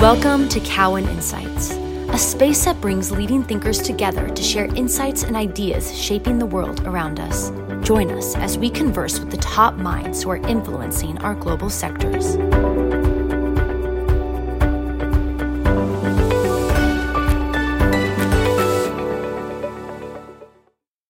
Welcome to Cowen Insights, a space that brings leading thinkers together to share insights and ideas shaping the world around us. Join us as we converse with the top minds who are influencing our global sectors.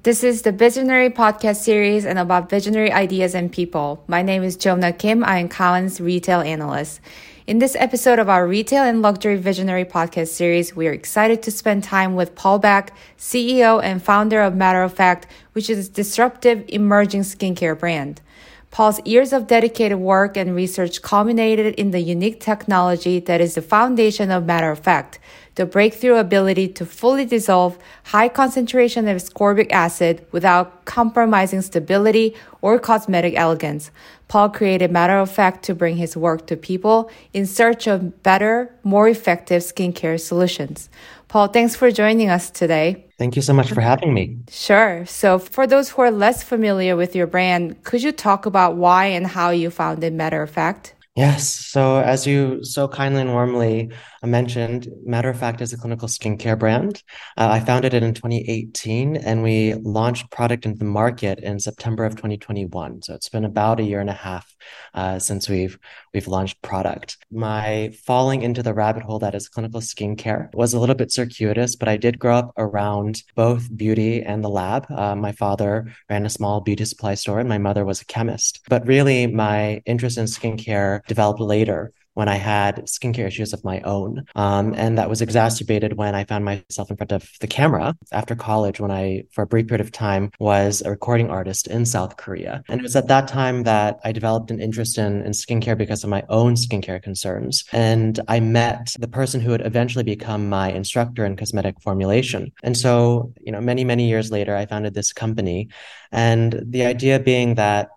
This is the Visionary podcast series and about visionary ideas and people. My name is Jonah Kim. I am Collins retail analyst. In this episode of our Retail and Luxury Visionary podcast series, we are excited to spend time with Paul Beck, CEO and founder of Matter of Fact, which is a disruptive emerging skincare brand. Paul's years of dedicated work and research culminated in the unique technology that is the foundation of Matter of Fact, the breakthrough ability to fully dissolve high concentration of ascorbic acid without compromising stability or cosmetic elegance. Paul created Matter of Fact to bring his work to people in search of better, more effective skincare solutions. Paul, thanks for joining us today. Thank you so much for having me. Sure. So, for those who are less familiar with your brand, could you talk about why and how you founded Matter of Fact? Yes. So, as you so kindly and warmly mentioned, Matter of Fact is a clinical skincare brand. Uh, I founded it in 2018 and we launched product into the market in September of 2021. So, it's been about a year and a half uh, since we've we've launched product. My falling into the rabbit hole that is clinical skincare was a little bit circuitous, but I did grow up around both beauty and the lab. Uh, my father ran a small beauty supply store and my mother was a chemist. But really, my interest in skincare developed later when I had skincare issues of my own. Um, and that was exacerbated when I found myself in front of the camera after college, when I, for a brief period of time, was a recording artist in South Korea. And it was at that time that I developed an interest in, in skincare because of my own skincare concerns. And I met the person who would eventually become my instructor in cosmetic formulation. And so, you know, many, many years later, I founded this company. And the idea being that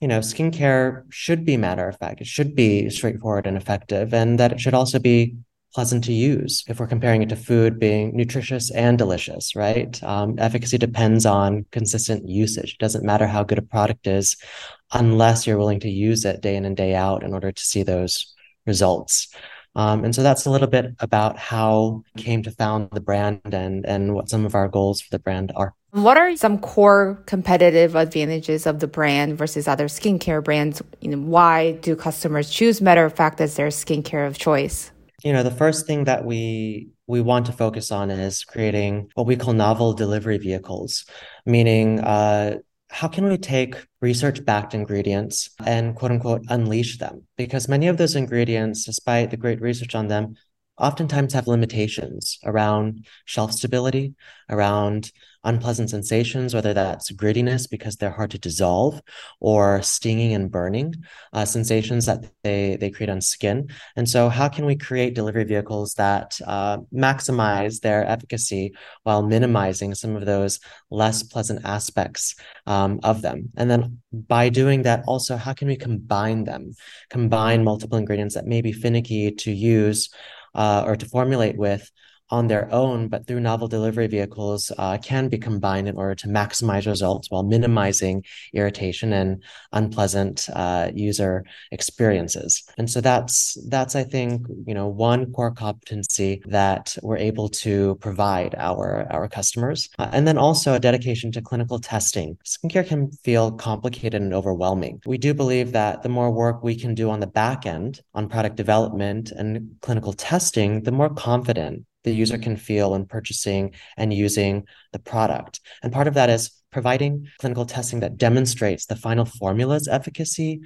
you know, skincare should be matter of fact. It should be straightforward and effective, and that it should also be pleasant to use if we're comparing it to food being nutritious and delicious, right? Um, efficacy depends on consistent usage. It doesn't matter how good a product is unless you're willing to use it day in and day out in order to see those results. Um, and so that's a little bit about how we came to found the brand and, and what some of our goals for the brand are. What are some core competitive advantages of the brand versus other skincare brands? You know, why do customers choose Matter of Fact as their skincare of choice? You know, the first thing that we we want to focus on is creating what we call novel delivery vehicles, meaning uh, how can we take research backed ingredients and quote unquote unleash them? Because many of those ingredients, despite the great research on them, oftentimes have limitations around shelf stability, around unpleasant sensations, whether that's grittiness because they're hard to dissolve, or stinging and burning uh, sensations that they they create on skin. And so, how can we create delivery vehicles that uh, maximize their efficacy while minimizing some of those less pleasant aspects um, of them? And then, by doing that, also, how can we combine them, combine multiple ingredients that may be finicky to use uh, or to formulate with on their own, but through novel delivery vehicles uh, can be combined in order to maximize results while minimizing irritation and unpleasant uh, user experiences. And so that's that's I think you know one core competency that we're able to provide our our customers, uh, and then also a dedication to clinical testing. Skincare can feel complicated and overwhelming. We do believe that the more work we can do on the back end on product development and clinical testing, the more confident the user can feel when purchasing and using the product. And part of that is providing clinical testing that demonstrates the final formula's efficacy,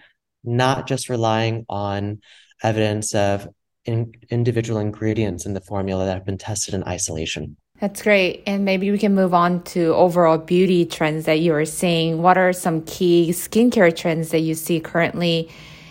not just relying on evidence of in individual ingredients in the formula that have been tested in isolation. That's great. And maybe we can move on to overall beauty trends that you are seeing. What are some key skincare trends that you see currently?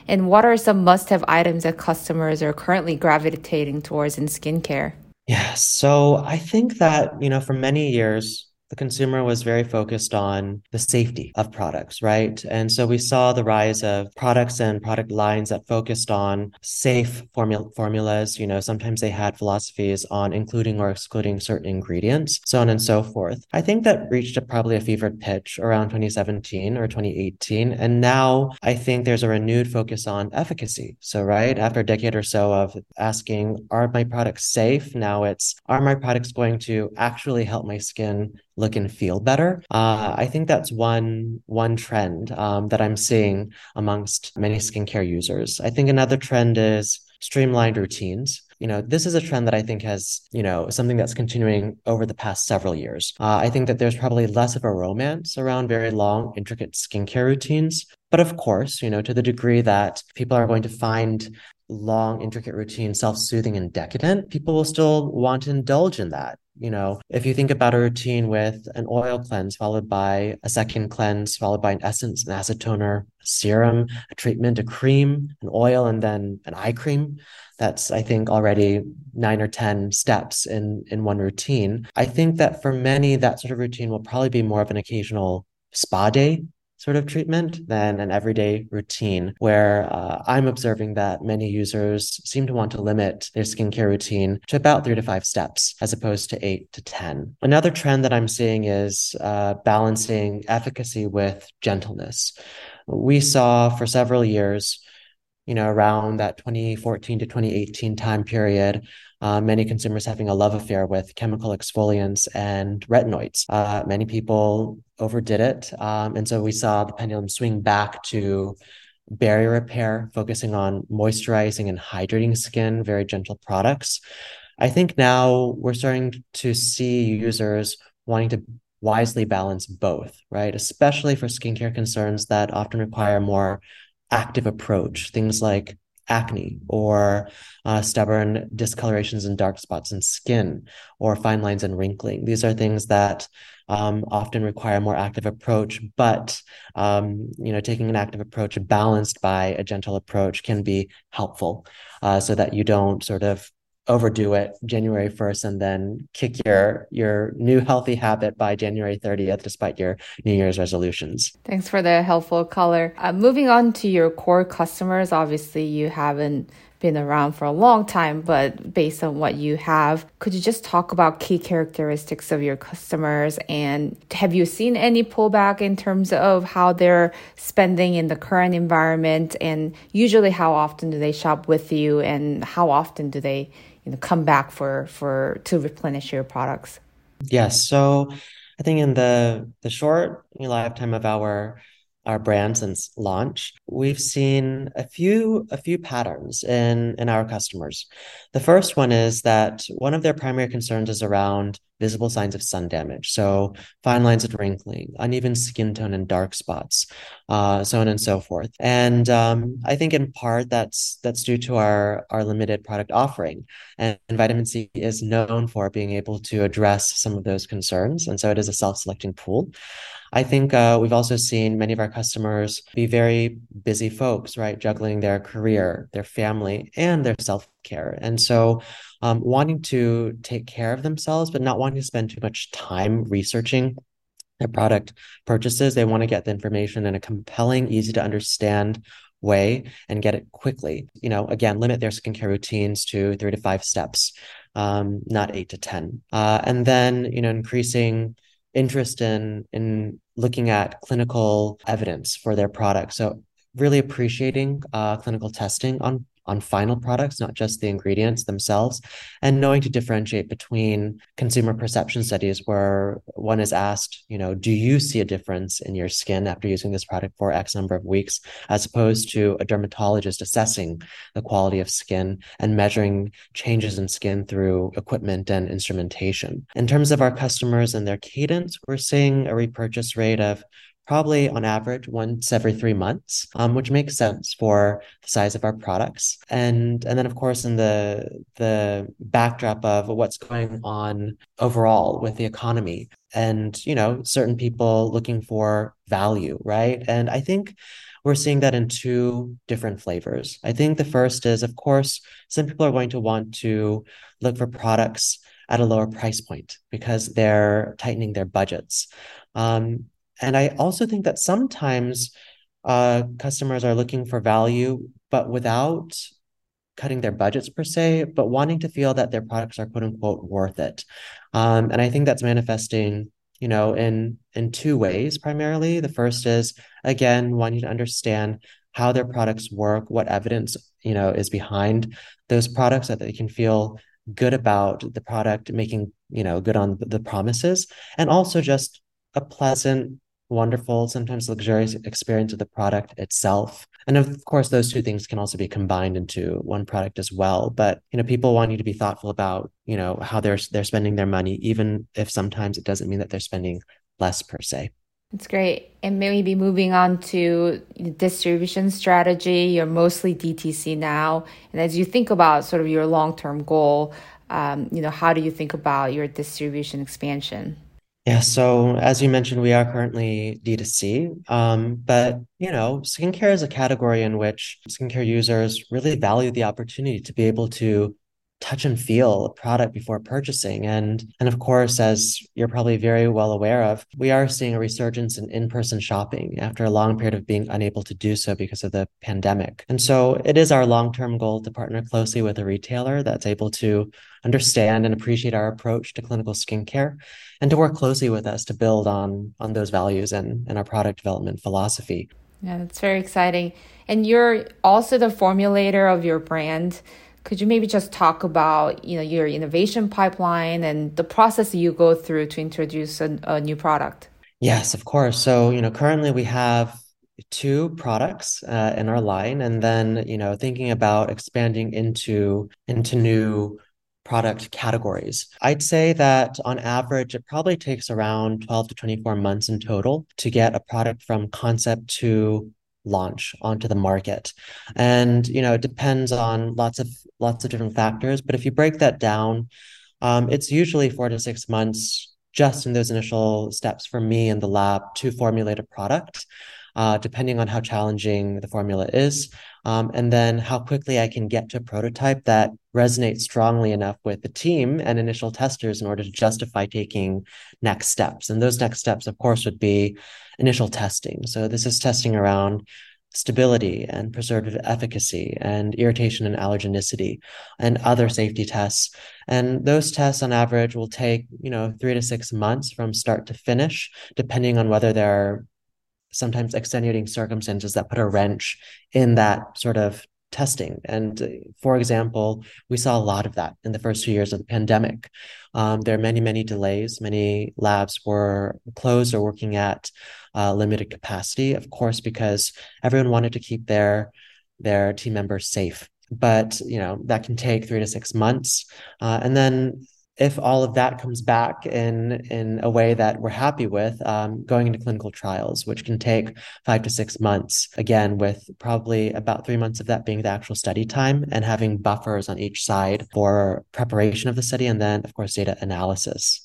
And what are some must have items that customers are currently gravitating towards in skincare? Yeah, so I think that, you know, for many years, the consumer was very focused on the safety of products, right? And so we saw the rise of products and product lines that focused on safe formula- formulas. You know, sometimes they had philosophies on including or excluding certain ingredients, so on and so forth. I think that reached a, probably a fevered pitch around 2017 or 2018. And now I think there's a renewed focus on efficacy. So, right after a decade or so of asking, are my products safe? Now it's, are my products going to actually help my skin look and feel better? Uh, I think that's one one trend um, that I'm seeing amongst many skincare users. I think another trend is streamlined routines you know, this is a trend that I think has, you know, something that's continuing over the past several years. Uh, I think that there's probably less of a romance around very long, intricate skincare routines. But of course, you know, to the degree that people are going to find long, intricate routines self-soothing and decadent, people will still want to indulge in that. You know, if you think about a routine with an oil cleanse followed by a second cleanse, followed by an essence, an acid toner, a serum, a treatment, a cream, an oil, and then an eye cream, that's I think already nine or 10 steps in in one routine. I think that for many, that sort of routine will probably be more of an occasional spa day sort of treatment than an everyday routine, where uh, I'm observing that many users seem to want to limit their skincare routine to about three to five steps as opposed to eight to 10. Another trend that I'm seeing is uh, balancing efficacy with gentleness. We saw for several years you know, around that 2014 to 2018 time period, uh, many consumers having a love affair with chemical exfoliants and retinoids. Uh, many people overdid it. Um, and so we saw the pendulum swing back to barrier repair, focusing on moisturizing and hydrating skin, very gentle products. I think now we're starting to see users wanting to wisely balance both, right? Especially for skincare concerns that often require more active approach, things like acne or uh, stubborn discolorations and dark spots in skin or fine lines and wrinkling. These are things that um, often require a more active approach, but um, you know, taking an active approach balanced by a gentle approach can be helpful, uh, so that you don't sort of overdo it January 1st and then kick your your new healthy habit by January 30th despite your New Year's resolutions. Thanks for the helpful color. Uh, moving on to your core customers, obviously you haven't been around for a long time, but based on what you have, could you just talk about key characteristics of your customers? And have you seen any pullback in terms of how they're spending in the current environment? And usually how often do they shop with you? And how often do they you know come back for for to replenish your products? Yes so i think in the the short lifetime of our our brand since launch, we've seen a few a few patterns in in our customers. The first one is that one of their primary concerns is around visible signs of sun damage, so fine lines of wrinkling, uneven skin tone, and dark spots, uh, so on and so forth. And um, I think in part that's that's due to our our limited product offering, and, and vitamin C is known for being able to address some of those concerns, and so it is a self selecting pool. I think uh, we've also seen many of our customers be very busy folks, right? Juggling their career, their family, and their self care. And so, um, wanting to take care of themselves, but not wanting to spend too much time researching their product purchases. They want to get the information in a compelling, easy to understand way and get it quickly. You know, again, limit their skincare routines to three to five steps, um, not eight to 10. Uh, and then, you know, increasing interest in in looking at clinical evidence for their products. So really appreciating uh, clinical testing on on final products, not just the ingredients themselves, and knowing to differentiate between consumer perception studies where one is asked, you know, do you see a difference in your skin after using this product for X number of weeks, as opposed to a dermatologist assessing the quality of skin and measuring changes in skin through equipment and instrumentation. In terms of our customers and their cadence, we're seeing a repurchase rate of probably on average once every three months, um, which makes sense for the size of our products. And and then of course in the the backdrop of what's going on overall with the economy and you know certain people looking for value, right? And I think we're seeing that in two different flavors. I think the first is, of course, some people are going to want to look for products at a lower price point because they're tightening their budgets. Um, and I also think that sometimes uh, customers are looking for value, but without cutting their budgets per se, but wanting to feel that their products are quote unquote worth it. Um, and I think that's manifesting, you know, in in two ways primarily. The first is again wanting to understand how their products work, what evidence, you know, is behind those products that they can feel good about the product, making, you know, good on the promises, and also just a pleasant wonderful, sometimes luxurious experience of the product itself. And of course, those two things can also be combined into one product as well. But you know, people want you to be thoughtful about you know how they're they're spending their money, even if sometimes it doesn't mean that they're spending less per se. That's great. And maybe moving on to distribution strategy, you're mostly DTC now. And as you think about sort of your long term goal, um, you know, how do you think about your distribution expansion? Yeah, so as you mentioned, we are currently D2C, um, but you know, skincare is a category in which skincare users really value the opportunity to be able to touch and feel a product before purchasing. And and of course, as you're probably very well aware of, we are seeing a resurgence in in-person shopping after a long period of being unable to do so because of the pandemic. And so it is our long-term goal to partner closely with a retailer that's able to understand and appreciate our approach to clinical skincare and to work closely with us to build on on those values and, and our product development philosophy. Yeah, that's very exciting. And you're also the formulator of your brand. Could you maybe just talk about you know your innovation pipeline and the process you go through to introduce a, a new product? Yes, of course. So you know currently we have two products uh, in our line, and then you know thinking about expanding into into new product categories. I'd say that on average, it probably takes around 12 to 24 months in total to get a product from concept to launch onto the market. And you know it depends on lots of lots of different factors but if you break that down um, it's usually four to six months just in those initial steps for me in the lab to formulate a product uh, depending on how challenging the formula is um, and then how quickly i can get to a prototype that resonates strongly enough with the team and initial testers in order to justify taking next steps and those next steps of course would be initial testing. So this is testing around stability and preservative efficacy and irritation and allergenicity and other safety tests. And those tests on average will take, you know, three to six months from start to finish, depending on whether there are sometimes extenuating circumstances that put a wrench in that sort of testing. And uh, for example, we saw a lot of that in the first two years of the pandemic. Um, there are many, many delays. Many labs were closed or working at uh, limited capacity, of course, because everyone wanted to keep their their team members safe. But you know that can take three to six months, uh, and then if all of that comes back in in a way that we're happy with, um, going into clinical trials, which can take five to six months, again, with probably about three months of that being the actual study time and having buffers on each side for preparation of the study and then, of course, data analysis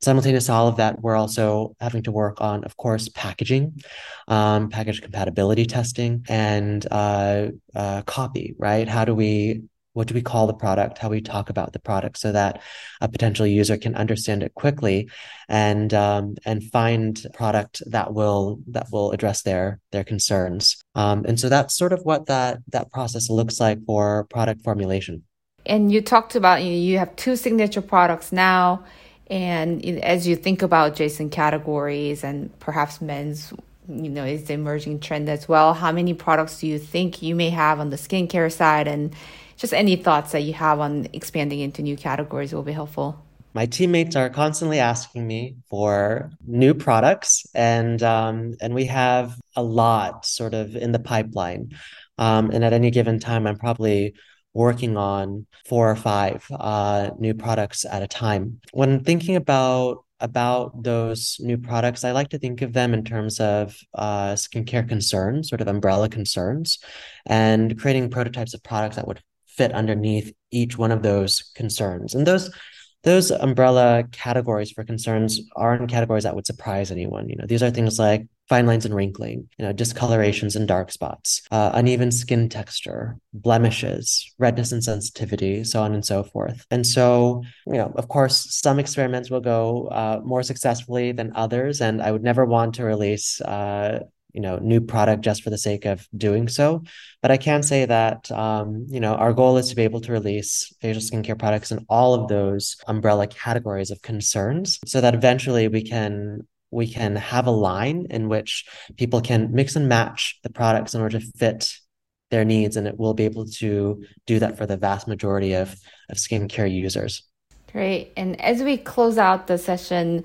simultaneous to all of that, we're also having to work on, of course, packaging, um, package compatibility testing, and uh, uh, copy. Right? How do we what do we call the product how we talk about the product so that a potential user can understand it quickly and um, and find product that will that will address their their concerns. Um, and so that's sort of what that that process looks like for product formulation. And you talked about you, you have two signature products now. And as you think about jason categories and perhaps men's you know is the emerging trend as well how many products do you think you may have on the skincare side and just any thoughts that you have on expanding into new categories will be helpful. My teammates are constantly asking me for new products, and um, and we have a lot sort of in the pipeline. Um, and at any given time, I'm probably working on four or five uh, new products at a time. When thinking about about those new products, I like to think of them in terms of uh, skincare concerns, sort of umbrella concerns, and creating prototypes of products that would fit underneath each one of those concerns. And those those umbrella categories for concerns aren't categories that would surprise anyone. You know, these are things like fine lines and wrinkling, you know, discolorations and dark spots, uh, uneven skin texture, blemishes, redness and sensitivity, so on and so forth. And so, you know, of course, some experiments will go uh, more successfully than others, and I would never want to release uh, you know new product just for the sake of doing so. But i can say that um, you know our goal is to be able to release facial skincare products in all of those umbrella categories of concerns so that eventually we can we can have a line in which people can mix and match the products in order to fit their needs and it will be able to do that for the vast majority of of skincare users. Great. And as we close out the session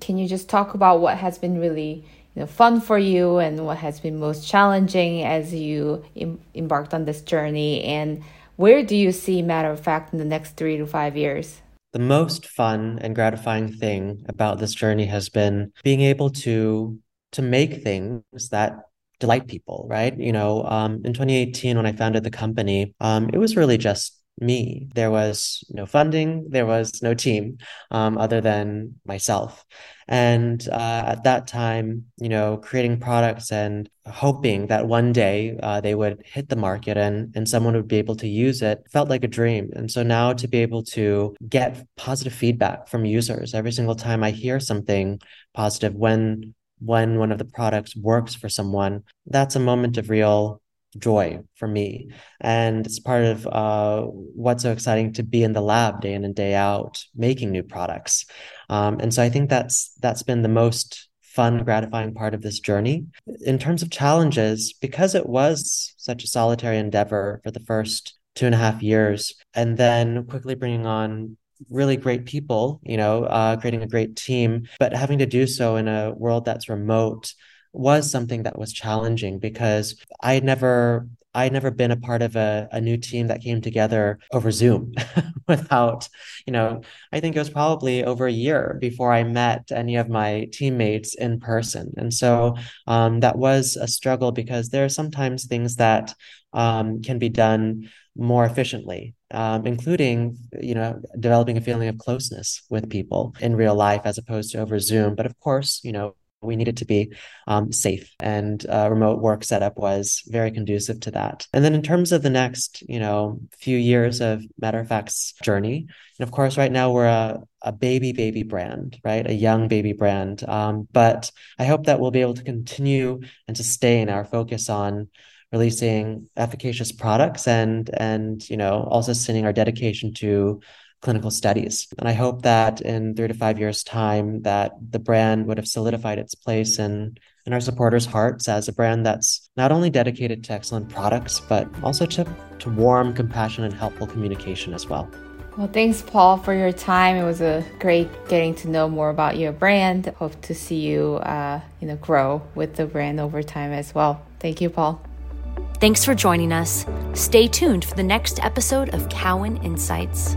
can you just talk about what has been really you know, fun for you and what has been most challenging as you em- embarked on this journey? And where do you see matter of fact in the next three to five years? The most fun and gratifying thing about this journey has been being able to to make things that delight people right? You know um, in 2018 when i founded the company um, it was really just me. There was no funding, there was no team um, other than myself. And uh, at that time, you know, creating products and hoping that one day uh, they would hit the market and, and someone would be able to use it felt like a dream. And so now to be able to get positive feedback from users every single time I hear something positive when when one of the products works for someone, that's a moment of real joy for me. And it's part of uh, what's so exciting to be in the lab day in and day out making new products. Um, and so I think that's that's been the most fun, gratifying part of this journey. In terms of challenges, because it was such a solitary endeavor for the first two and a half years, and then quickly bringing on really great people, you know, uh, creating a great team, but having to do so in a world that's remote was something that was challenging because I had never I had never been a part of a, a new team that came together over Zoom without, you know, I think it was probably over a year before I met any of my teammates in person. And so um, that was a struggle because there are sometimes things that um, can be done more efficiently, um, including, you know, developing a feeling of closeness with people in real life as opposed to over Zoom. But of course, you know, we needed to be um, safe. And uh, remote work setup was very conducive to that. And then in terms of the next you know few years of matter of fact's journey and of course right now we're a, a baby baby brand right? A young baby brand. Um, but i hope that we'll be able to continue and sustain our focus on releasing efficacious products and and you know also sustaining our dedication to clinical studies. And I hope that in three to five years' time, that the brand would have solidified its place in in our supporters' hearts as a brand that's not only dedicated to excellent products, but also to, to warm, compassionate, and helpful communication as well. Well, thanks, Paul, for your time. It was a great getting to know more about your brand. Hope to see you, uh, you know, grow with the brand over time as well. Thank you, Paul. Thanks for joining us. Stay tuned for the next episode of Cowen Insights.